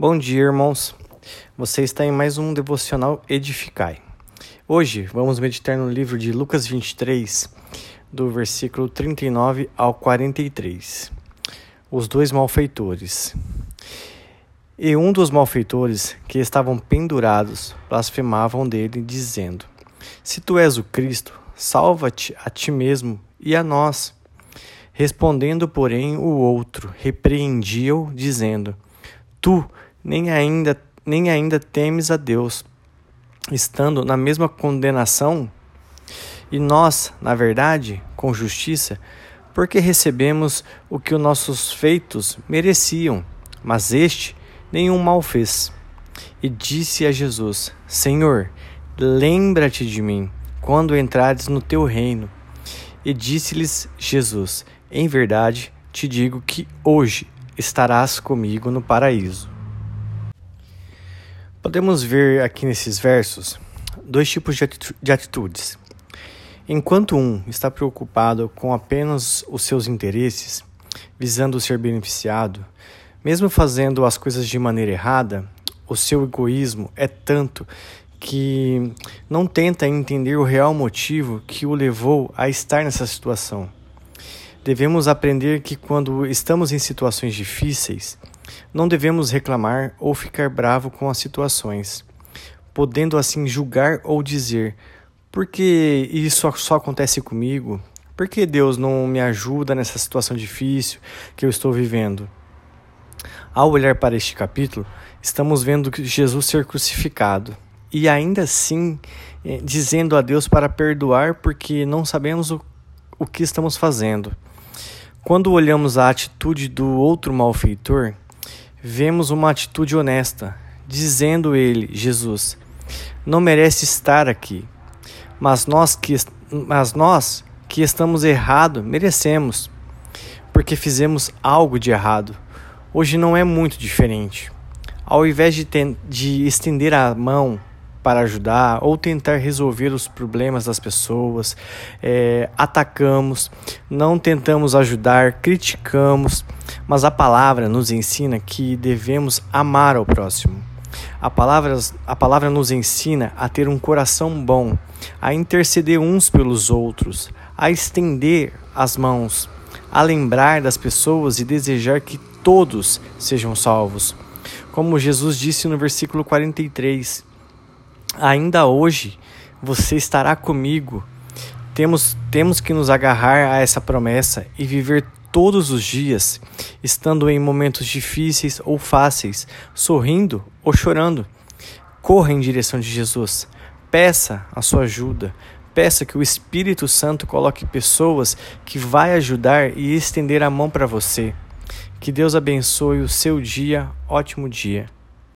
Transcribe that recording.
Bom dia, irmãos. Você está em mais um devocional Edificai. Hoje vamos meditar no livro de Lucas 23, do versículo 39 ao 43. Os dois malfeitores. E um dos malfeitores que estavam pendurados blasfemavam dele, dizendo: Se tu és o Cristo, salva-te a ti mesmo e a nós. Respondendo, porém, o outro repreendia-o, dizendo: Tu nem ainda, nem ainda temes a Deus, estando na mesma condenação? E nós, na verdade, com justiça, porque recebemos o que os nossos feitos mereciam, mas este nenhum mal fez. E disse a Jesus: Senhor, lembra-te de mim quando entrares no teu reino. E disse-lhes Jesus: Em verdade te digo que hoje estarás comigo no paraíso. Podemos ver aqui nesses versos dois tipos de atitudes. Enquanto um está preocupado com apenas os seus interesses, visando ser beneficiado, mesmo fazendo as coisas de maneira errada, o seu egoísmo é tanto que não tenta entender o real motivo que o levou a estar nessa situação. Devemos aprender que quando estamos em situações difíceis, não devemos reclamar ou ficar bravo com as situações, podendo assim julgar ou dizer: por que isso só acontece comigo? Por que Deus não me ajuda nessa situação difícil que eu estou vivendo? Ao olhar para este capítulo, estamos vendo Jesus ser crucificado e ainda assim eh, dizendo a Deus para perdoar porque não sabemos o, o que estamos fazendo. Quando olhamos a atitude do outro malfeitor, vemos uma atitude honesta, dizendo ele, Jesus, não merece estar aqui, mas nós que, mas nós que estamos errado merecemos, porque fizemos algo de errado. Hoje não é muito diferente. Ao invés de, de estender a mão para ajudar ou tentar resolver os problemas das pessoas, é, atacamos, não tentamos ajudar, criticamos, mas a palavra nos ensina que devemos amar ao próximo. A palavra, a palavra nos ensina a ter um coração bom, a interceder uns pelos outros, a estender as mãos, a lembrar das pessoas e desejar que todos sejam salvos. Como Jesus disse no versículo 43, ainda hoje você estará comigo. Temos, temos que nos agarrar a essa promessa e viver todos os dias, estando em momentos difíceis ou fáceis, sorrindo ou chorando. Corra em direção de Jesus. Peça a sua ajuda. Peça que o Espírito Santo coloque pessoas que vai ajudar e estender a mão para você. Que Deus abençoe o seu dia. Ótimo dia.